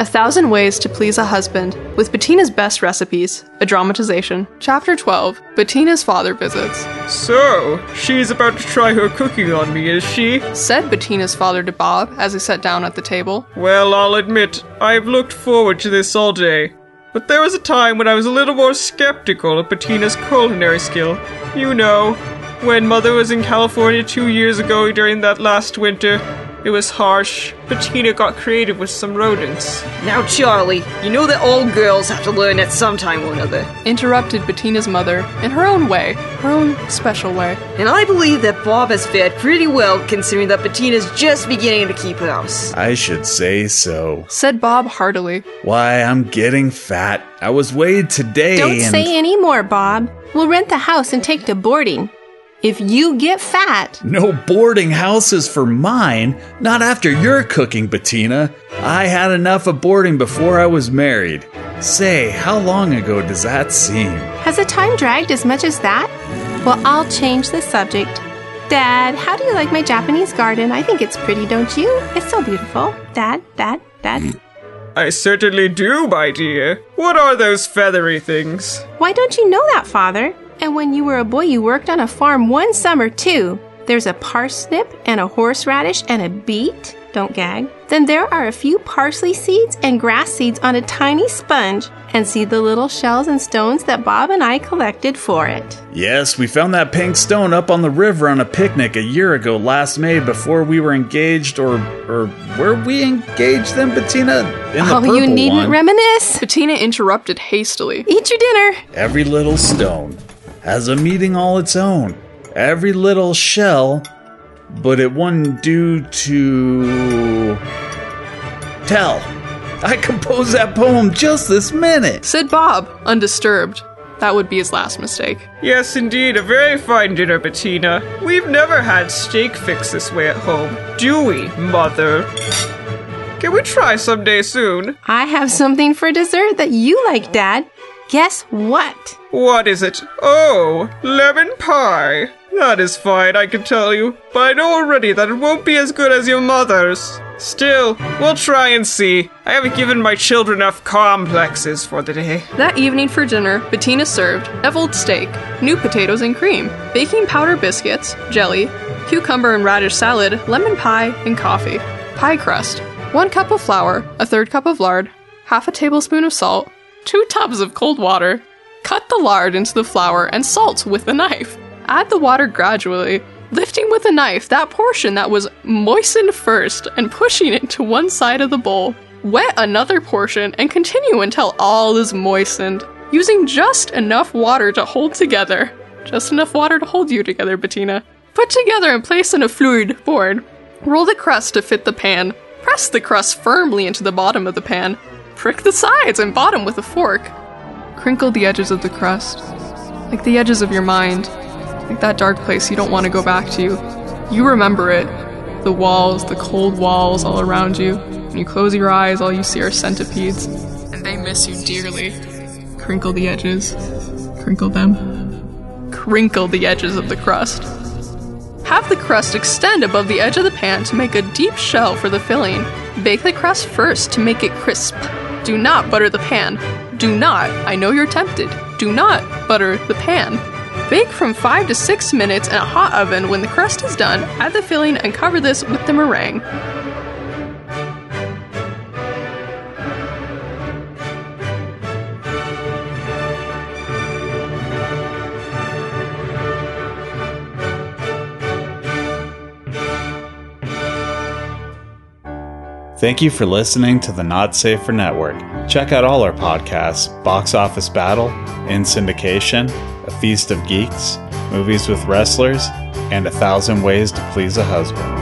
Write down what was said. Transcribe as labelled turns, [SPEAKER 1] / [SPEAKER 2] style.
[SPEAKER 1] A Thousand Ways to Please a Husband, with Bettina's Best Recipes, a dramatization. Chapter 12 Bettina's Father Visits.
[SPEAKER 2] So, she's about to try her cooking on me, is she?
[SPEAKER 1] Said Bettina's father to Bob as he sat down at the table.
[SPEAKER 2] Well, I'll admit, I've looked forward to this all day. But there was a time when I was a little more skeptical of Bettina's culinary skill. You know, when Mother was in California two years ago during that last winter, it was harsh. Bettina got creative with some rodents.
[SPEAKER 3] Now, Charlie, you know that all girls have to learn at some time or another.
[SPEAKER 1] Interrupted Bettina's mother in her own way, her own special way.
[SPEAKER 3] And I believe that Bob has fared pretty well considering that Bettina's just beginning to keep house.
[SPEAKER 4] I should say so.
[SPEAKER 1] Said Bob heartily.
[SPEAKER 4] Why, I'm getting fat. I was weighed today.
[SPEAKER 5] Don't
[SPEAKER 4] and
[SPEAKER 5] say any more, Bob. We'll rent the house and take to boarding. If you get fat,
[SPEAKER 4] No boarding houses for mine. Not after your cooking, Bettina. I had enough of boarding before I was married. Say, how long ago does that seem?
[SPEAKER 5] has the time dragged as much as that? Well, I'll change the subject. Dad, how do you like my Japanese garden? I think it's pretty, don't you? It's so beautiful. Dad, Dad, Dad.
[SPEAKER 2] I certainly do, my dear. What are those feathery things?
[SPEAKER 5] Why don't you know that, Father? And when you were a boy, you worked on a farm one summer, too. There's a parsnip and a horseradish and a beet. Don't gag. Then there are a few parsley seeds and grass seeds on a tiny sponge. And see the little shells and stones that Bob and I collected for it.
[SPEAKER 4] Yes, we found that pink stone up on the river on a picnic a year ago last May before we were engaged or or were we engaged then, Bettina? In the
[SPEAKER 5] oh, you needn't
[SPEAKER 4] one.
[SPEAKER 5] reminisce.
[SPEAKER 1] Bettina interrupted hastily.
[SPEAKER 5] Eat your dinner.
[SPEAKER 4] Every little stone has a meeting all its own. Every little shell, but it wouldn't do to tell. I composed that poem just this minute.
[SPEAKER 1] Said Bob, undisturbed. That would be his last mistake.
[SPEAKER 2] Yes, indeed, a very fine dinner, Bettina. We've never had steak fixed this way at home, do we, Mother? Can we try someday soon?
[SPEAKER 5] I have something for dessert that you like, Dad. Guess what?
[SPEAKER 2] What is it? Oh, lemon pie. That is fine, I can tell you. But I know already that it won't be as good as your mother's. Still, we'll try and see. I haven't given my children enough complexes for the day.
[SPEAKER 1] That evening for dinner, Bettina served deviled steak, new potatoes and cream, baking powder biscuits, jelly, cucumber and radish salad, lemon pie, and coffee. Pie crust, one cup of flour, a third cup of lard, half a tablespoon of salt, two tubs of cold water. Cut the lard into the flour and salt with a knife. Add the water gradually, lifting with a knife that portion that was moistened first and pushing it to one side of the bowl. Wet another portion and continue until all is moistened, using just enough water to hold together. Just enough water to hold you together, Bettina. Put together and place on a fluid board. Roll the crust to fit the pan. Press the crust firmly into the bottom of the pan. Prick the sides and bottom with a fork. Crinkle the edges of the crust, like the edges of your mind, like that dark place you don't want to go back to. You remember it. The walls, the cold walls all around you. When you close your eyes, all you see are centipedes. And they miss you dearly. Crinkle the edges. Crinkle them. Crinkle the edges of the crust. Have the crust extend above the edge of the pan to make a deep shell for the filling. Bake the crust first to make it crisp. Do not butter the pan. Do not, I know you're tempted, do not butter the pan. Bake from 5 to 6 minutes in a hot oven. When the crust is done, add the filling and cover this with the meringue.
[SPEAKER 4] Thank you for listening to the Not Safer Network. Check out all our podcasts Box Office Battle, In Syndication, A Feast of Geeks, Movies with Wrestlers, and A Thousand Ways to Please a Husband.